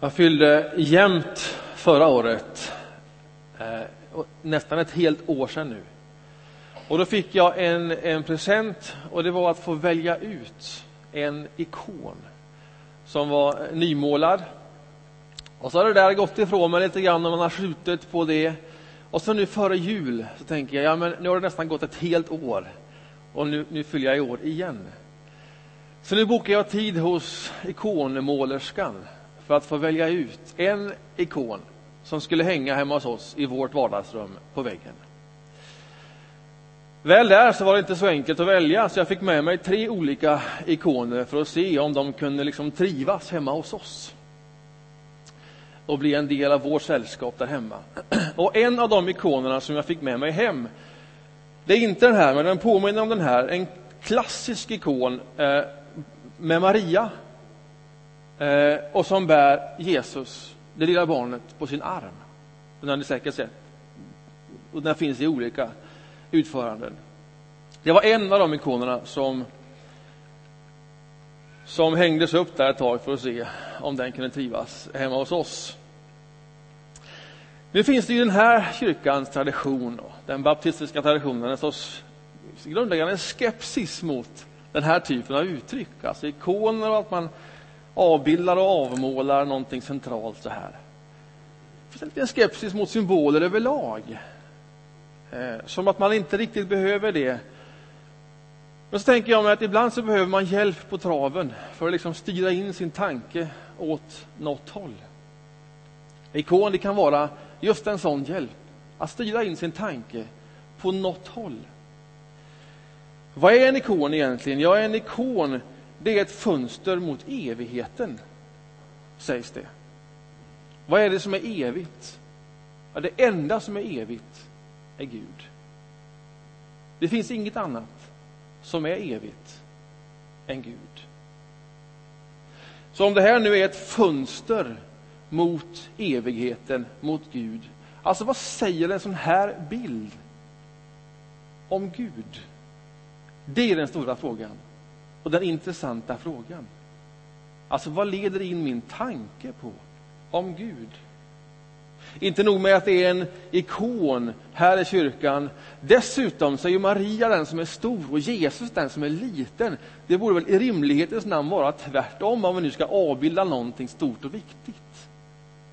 Jag fyllde jämnt förra året, eh, nästan ett helt år sedan nu. Och då fick jag en, en present och det var att få välja ut en ikon som var nymålad. Och så har det där gått ifrån mig lite grann och man har skjutit på det. Och så nu före jul så tänker jag, ja men nu har det nästan gått ett helt år och nu, nu fyller jag i år igen. Så nu bokar jag tid hos ikonmålerskan för att få välja ut en ikon som skulle hänga hemma hos oss i vårt vardagsrum på väggen. Väl där så var det inte så enkelt att välja, så jag fick med mig tre olika ikoner för att se om de kunde liksom trivas hemma hos oss och bli en del av vårt sällskap där hemma. Och en av de ikonerna som jag fick med mig hem, det är inte den här, men den påminner om den här. En klassisk ikon eh, med Maria Eh, och som bär Jesus, det lilla barnet, på sin arm. Den har ni säkert sett. Och den finns i olika utföranden. Det var en av de ikonerna som som hängdes upp där ett tag för att se om den kunde trivas hemma hos oss. Nu finns det i den här kyrkans tradition, den baptistiska traditionen, en sorts grundläggande skepsis mot den här typen av uttryck, alltså ikoner och att man avbildar och avmålar någonting centralt så här. Det finns en skepsis mot symboler överlag. Eh, som att man inte riktigt behöver det. Men så tänker jag mig att ibland så behöver man hjälp på traven för att liksom styra in sin tanke åt något håll. Ikon, det kan vara just en sån hjälp. Att styra in sin tanke på något håll. Vad är en ikon egentligen? Ja, en ikon det är ett fönster mot evigheten, sägs det. Vad är det som är evigt? Ja, det enda som är evigt är Gud. Det finns inget annat som är evigt än Gud. Så om det här nu är ett fönster mot evigheten, mot Gud. Alltså vad säger en sån här bild om Gud? Det är den stora frågan och den intressanta frågan. Alltså vad leder in min tanke på om Gud? Inte nog med att det är en ikon här i kyrkan. Dessutom så är ju Maria den som är stor och Jesus den som är liten. Det borde väl i rimlighetens namn vara tvärtom om vi nu ska avbilda någonting stort och viktigt.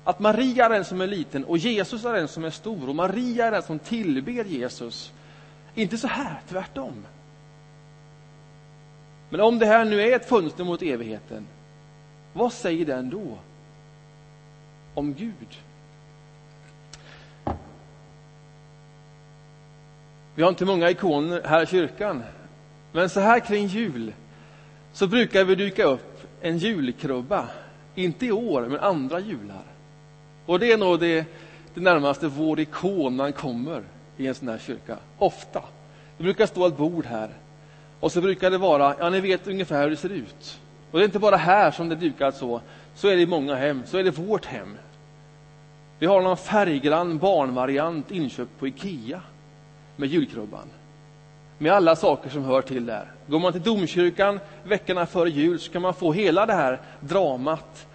Att Maria är den som är liten och Jesus är den som är stor och Maria är den som tillber Jesus. Inte så här, tvärtom. Men om det här nu är ett fönster mot evigheten, vad säger den då om Gud? Vi har inte många ikoner här i kyrkan, men så här kring jul så brukar vi dyka upp en julkrubba. Inte i år, men andra jular. Och det är nog det, det närmaste vår ikon man kommer i en sån här kyrka. Ofta. Det brukar stå ett bord här och så brukar det vara, ja ni vet ungefär hur det ser ut. Och det är inte bara här som det är dukat så, så är det i många hem, så är det vårt hem. Vi har någon färggrann barnvariant inköpt på Ikea med julkrubban. Med alla saker som hör till där. Går man till domkyrkan veckorna före jul så kan man få hela det här dramat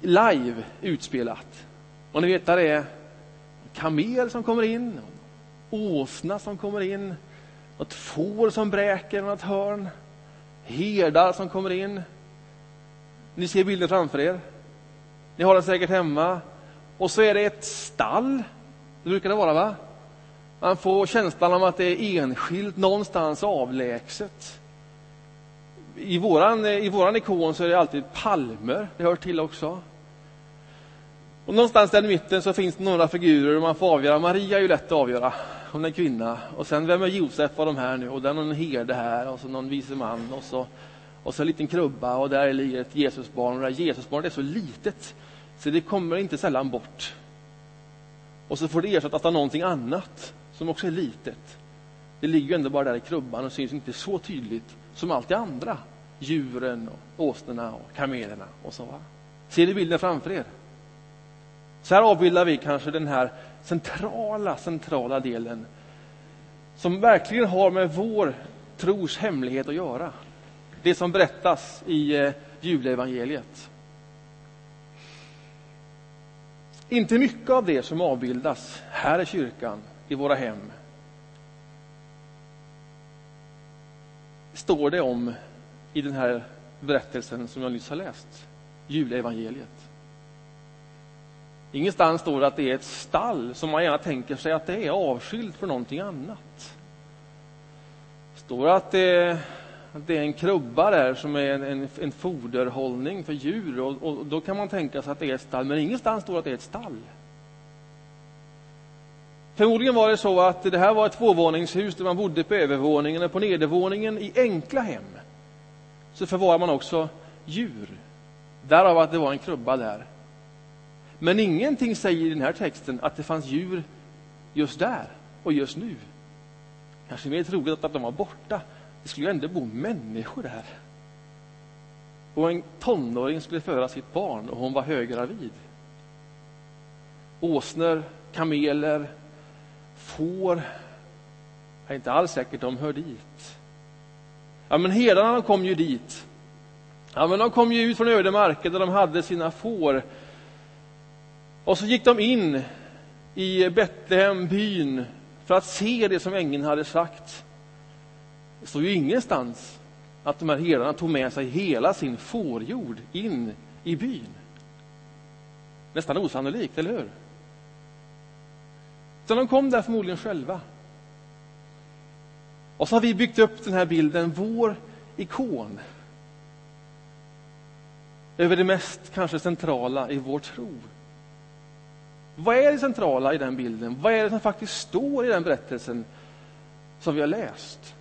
live utspelat. Och ni vet, där är kamel som kommer in, åsna som kommer in, något får som bräker i något hörn, herdar som kommer in. Ni ser bilden framför er. Ni har den säkert hemma. Och så är det ett stall, det brukar det vara va? Man får känslan av att det är enskilt, någonstans avlägset. I våran, I våran ikon så är det alltid palmer, det hör till också. Och någonstans där i mitten så finns det några figurer och man får avgöra. Maria är ju lätt att avgöra, hon är kvinna. Och sen vem är Josef av de här nu? Och den är någon herde här och så någon vise man och så, och så en liten krubba och där ligger ett Jesusbarn. Och det här Jesusbarnet är så litet så det kommer inte sällan bort. Och så får det ersättas av någonting annat som också är litet. Det ligger ju ändå bara där i krubban och syns inte så tydligt som allt det andra. Djuren, och åsnorna och kamelerna och så. Va? Ser ni bilden framför er? Så här avbildar vi kanske den här centrala, centrala delen som verkligen har med vår tros hemlighet att göra. Det som berättas i eh, julevangeliet. Inte mycket av det som avbildas här i kyrkan, i våra hem, står det om i den här berättelsen som jag nyss har läst, julevangeliet. Ingenstans står det att det är ett stall som man gärna tänker sig att det är avskilt från någonting annat. Det står att det, att det är en krubba där som är en, en, en foderhållning för djur och, och, då kan man tänka sig att det är ett stall, men ingenstans står det att det är ett stall. Förmodligen var det så att det här var ett tvåvåningshus där man bodde på övervåningen och på nedervåningen i enkla hem så förvarar man också djur. Därav att det var en krubba där. Men ingenting säger i den här texten att det fanns djur just där och just nu. Kanske mer troligt att de var borta. Det skulle ju ändå bo människor där. Och en tonåring skulle föda sitt barn och hon var höggravid. Åsnor, kameler, får. Jag är inte alls säker de hör dit. Ja, men herdarna kom ju dit. Ja, men de kom ju ut från ödemarken där de hade sina får. Och så gick de in i Betlehem, byn, för att se det som ängeln hade sagt. Det står ju ingenstans att de här herdarna tog med sig hela sin fårjord in i byn. Nästan osannolikt, eller hur? Utan de kom där förmodligen själva. Och så har vi byggt upp den här bilden, vår ikon. Över det mest kanske centrala i vår tro. Vad är det centrala i den bilden? Vad är det som faktiskt står i den berättelsen som vi har läst?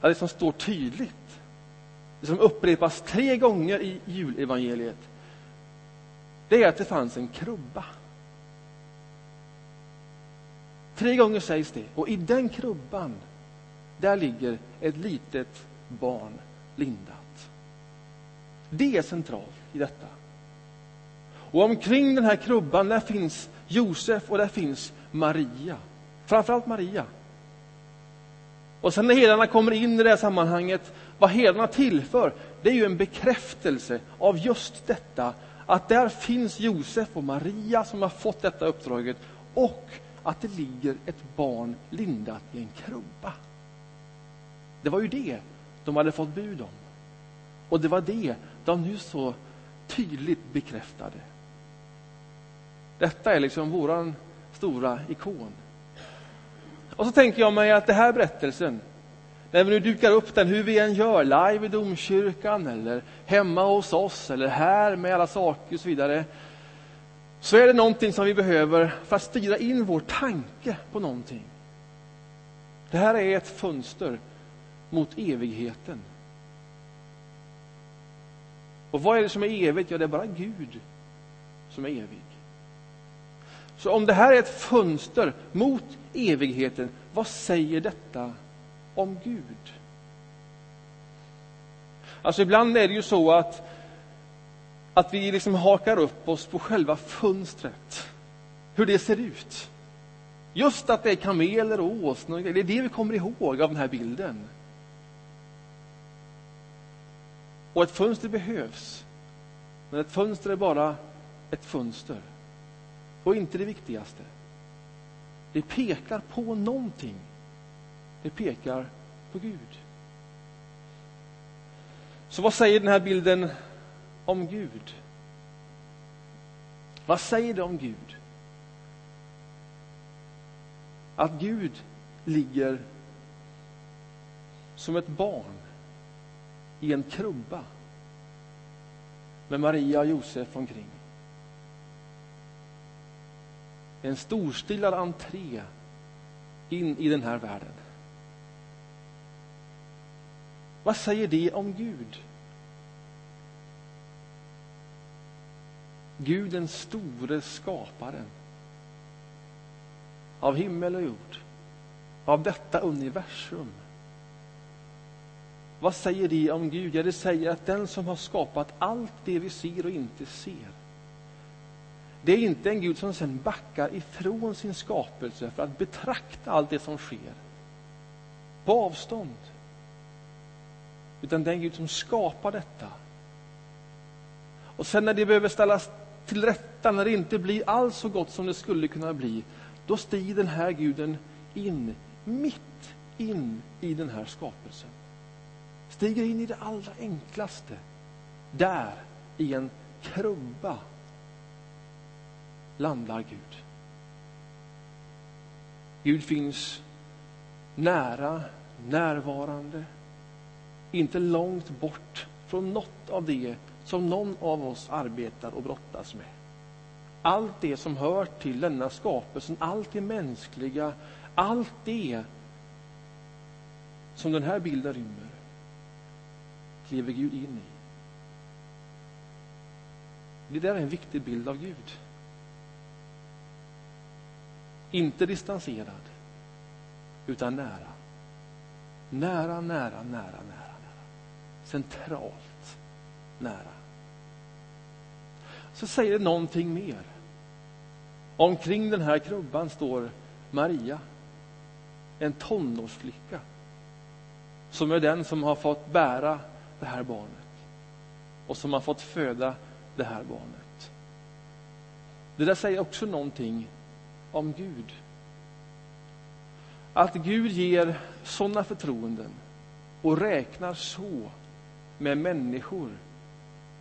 Ja, det som står tydligt, det som upprepas tre gånger i julevangeliet, det är att det fanns en krubba. Tre gånger sägs det. Och i den krubban, där ligger ett litet barn lindat. Det är centralt i detta. Och omkring den här krubban, där finns Josef och där finns Maria. Framförallt Maria. Och sen när herdarna kommer in i det här sammanhanget, vad herdarna tillför, det är ju en bekräftelse av just detta, att där finns Josef och Maria som har fått detta uppdraget och att det ligger ett barn lindat i en krubba. Det var ju det de hade fått bud om. Och det var det de nu så tydligt bekräftade. Detta är liksom våran stora ikon. Och så tänker jag mig att den här berättelsen, när vi nu dukar upp den, hur vi än gör, live i domkyrkan eller hemma hos oss eller här med alla saker och så vidare, så är det någonting som vi behöver för att styra in vår tanke på någonting. Det här är ett fönster mot evigheten. Och vad är det som är evigt? Ja, det är bara Gud som är evig. Så om det här är ett fönster mot evigheten, vad säger detta om Gud? Alltså ibland är det ju så att att vi liksom hakar upp oss på själva fönstret, hur det ser ut. Just att det är kameler och åsnor, det är det vi kommer ihåg av den här bilden. Och ett fönster behövs, men ett fönster är bara ett fönster och inte det viktigaste. Det pekar på någonting. Det pekar på Gud. Så vad säger den här bilden om Gud? Vad säger det om Gud? Att Gud ligger som ett barn i en krubba med Maria och Josef omkring. En storstilad entré in i den här världen. Vad säger det om Gud? Gud den store skaparen av himmel och jord, av detta universum. Vad säger det om Gud? Ja, det säger att den som har skapat allt det vi ser och inte ser, det är inte en Gud som sen backar ifrån sin skapelse för att betrakta allt det som sker på avstånd. Utan det är en Gud som skapar detta. Och sen när det behöver ställas till rätta, när det inte blir alls så gott som det skulle kunna bli, då stiger den här guden in, mitt in i den här skapelsen. Stiger in i det allra enklaste. Där, i en krubba, landar Gud. Gud finns nära, närvarande, inte långt bort från något av det som någon av oss arbetar och brottas med. Allt det som hör till denna skapelsen, allt det mänskliga, allt det som den här bilden rymmer, kliver Gud in i. Det där är en viktig bild av Gud. Inte distanserad, utan nära. Nära, nära, nära, nära. nära. Centralt nära. Så säger det någonting mer. Omkring den här krubban står Maria, en tonårsflicka som är den som har fått bära det här barnet och som har fått föda det här barnet. Det där säger också någonting om Gud. Att Gud ger sådana förtroenden och räknar så med människor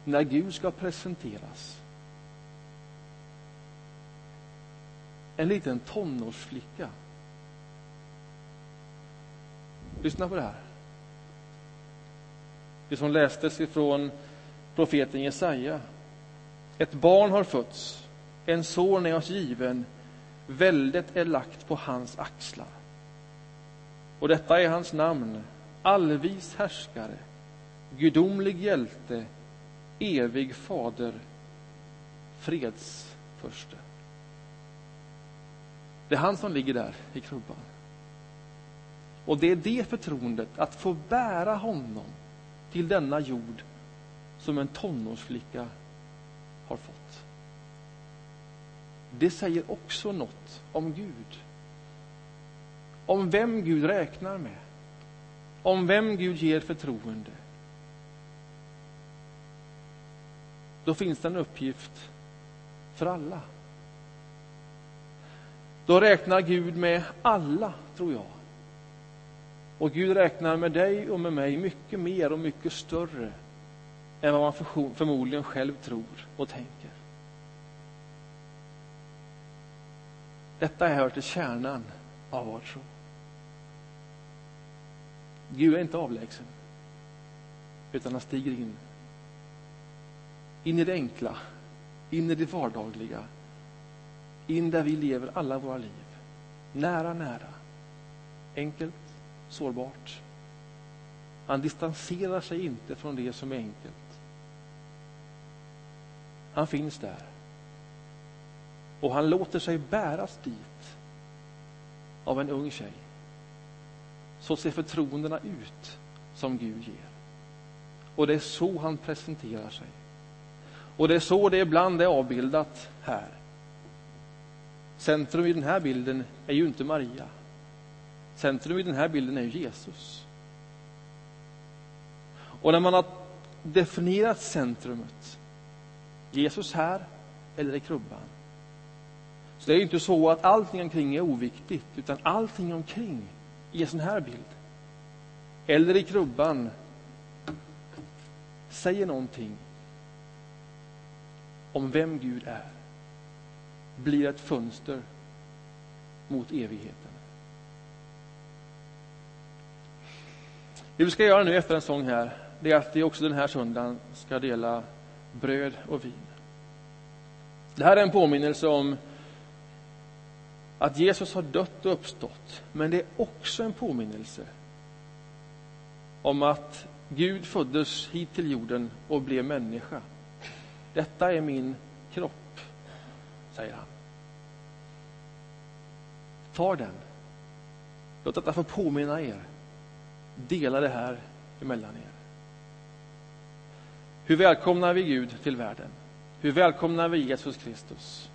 när Gud ska presenteras. En liten tonårsflicka. Lyssna på det här. Det som lästes ifrån profeten Jesaja. Ett barn har fötts, en son är oss given, väldet är lagt på hans axlar. Och detta är hans namn, allvis härskare, gudomlig hjälte, evig fader, fredsförste. Det är han som ligger där i krubban. Och det är det förtroendet, att få bära honom till denna jord som en tonårsflicka har fått. Det säger också något om Gud. Om vem Gud räknar med. Om vem Gud ger förtroende. Då finns det en uppgift för alla. Då räknar Gud med alla, tror jag. Och Gud räknar med dig och med mig mycket mer och mycket större än vad man förmodligen själv tror och tänker. Detta hör till kärnan av vår tro. Gud är inte avlägsen, utan han stiger in. In i det enkla, in i det vardagliga, in där vi lever alla våra liv. Nära, nära. Enkelt, sårbart. Han distanserar sig inte från det som är enkelt. Han finns där. Och han låter sig bäras dit av en ung tjej. Så ser förtroendena ut som Gud ger. Och det är så han presenterar sig. Och det är så det ibland är avbildat här. Centrum i den här bilden är ju inte Maria. Centrum i den här bilden är Jesus. Och när man har definierat centrumet, Jesus här eller i krubban, så det är inte så att allting omkring är oviktigt, utan allting omkring i en sån här bild, eller i krubban, säger någonting om vem Gud är blir ett fönster mot evigheten. Det vi ska göra nu efter en sång här, det är att vi också den här söndagen ska dela bröd och vin. Det här är en påminnelse om att Jesus har dött och uppstått, men det är också en påminnelse om att Gud föddes hit till jorden och blev människa. Detta är min kropp, säger han. Ta den. Låt detta få påminna er. Dela det här emellan er. Hur välkomnar vi Gud till världen? Hur välkomnar vi Jesus Kristus?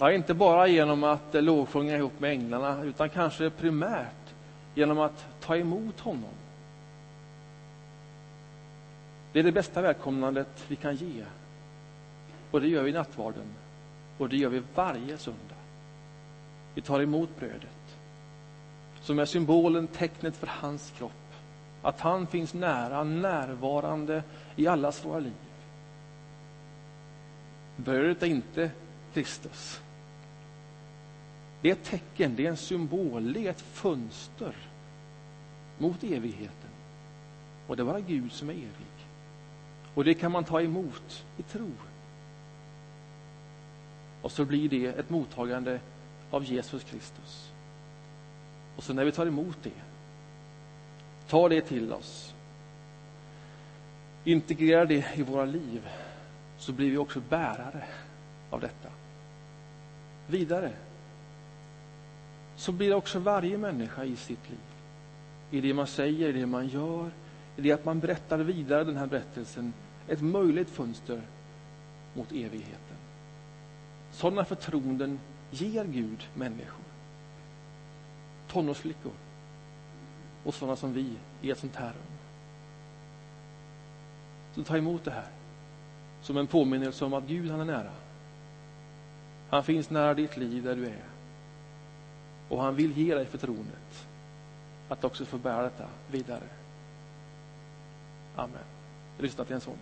Ja, inte bara genom att eh, lovsjunga ihop med änglarna, utan kanske primärt genom att ta emot honom. Det är det bästa välkomnandet vi kan ge Och det gör vi i nattvarden. Och det gör vi varje söndag. Vi tar emot brödet som är symbolen, tecknet för hans kropp. Att han finns nära, närvarande i allas våra liv. Brödet är inte Kristus. Det är ett tecken, det är en symbol, det är ett fönster mot evigheten. Och det är bara Gud som är evig. Och det kan man ta emot i tro. Och så blir det ett mottagande av Jesus Kristus. Och så när vi tar emot det, tar det till oss, integrerar det i våra liv, så blir vi också bärare av detta. Vidare så blir också varje människa i sitt liv, i det man säger, i det man gör, i det att man berättar vidare den här berättelsen, ett möjligt fönster mot evigheten. Sådana förtroenden ger Gud människor. Tonårsflickor och sådana som vi i ett sånt här rum. Så ta emot det här som en påminnelse om att Gud, han är nära. Han finns nära ditt liv där du är. Och han vill ge dig förtroendet att också få bära detta vidare. Amen. Lyssna till en sån.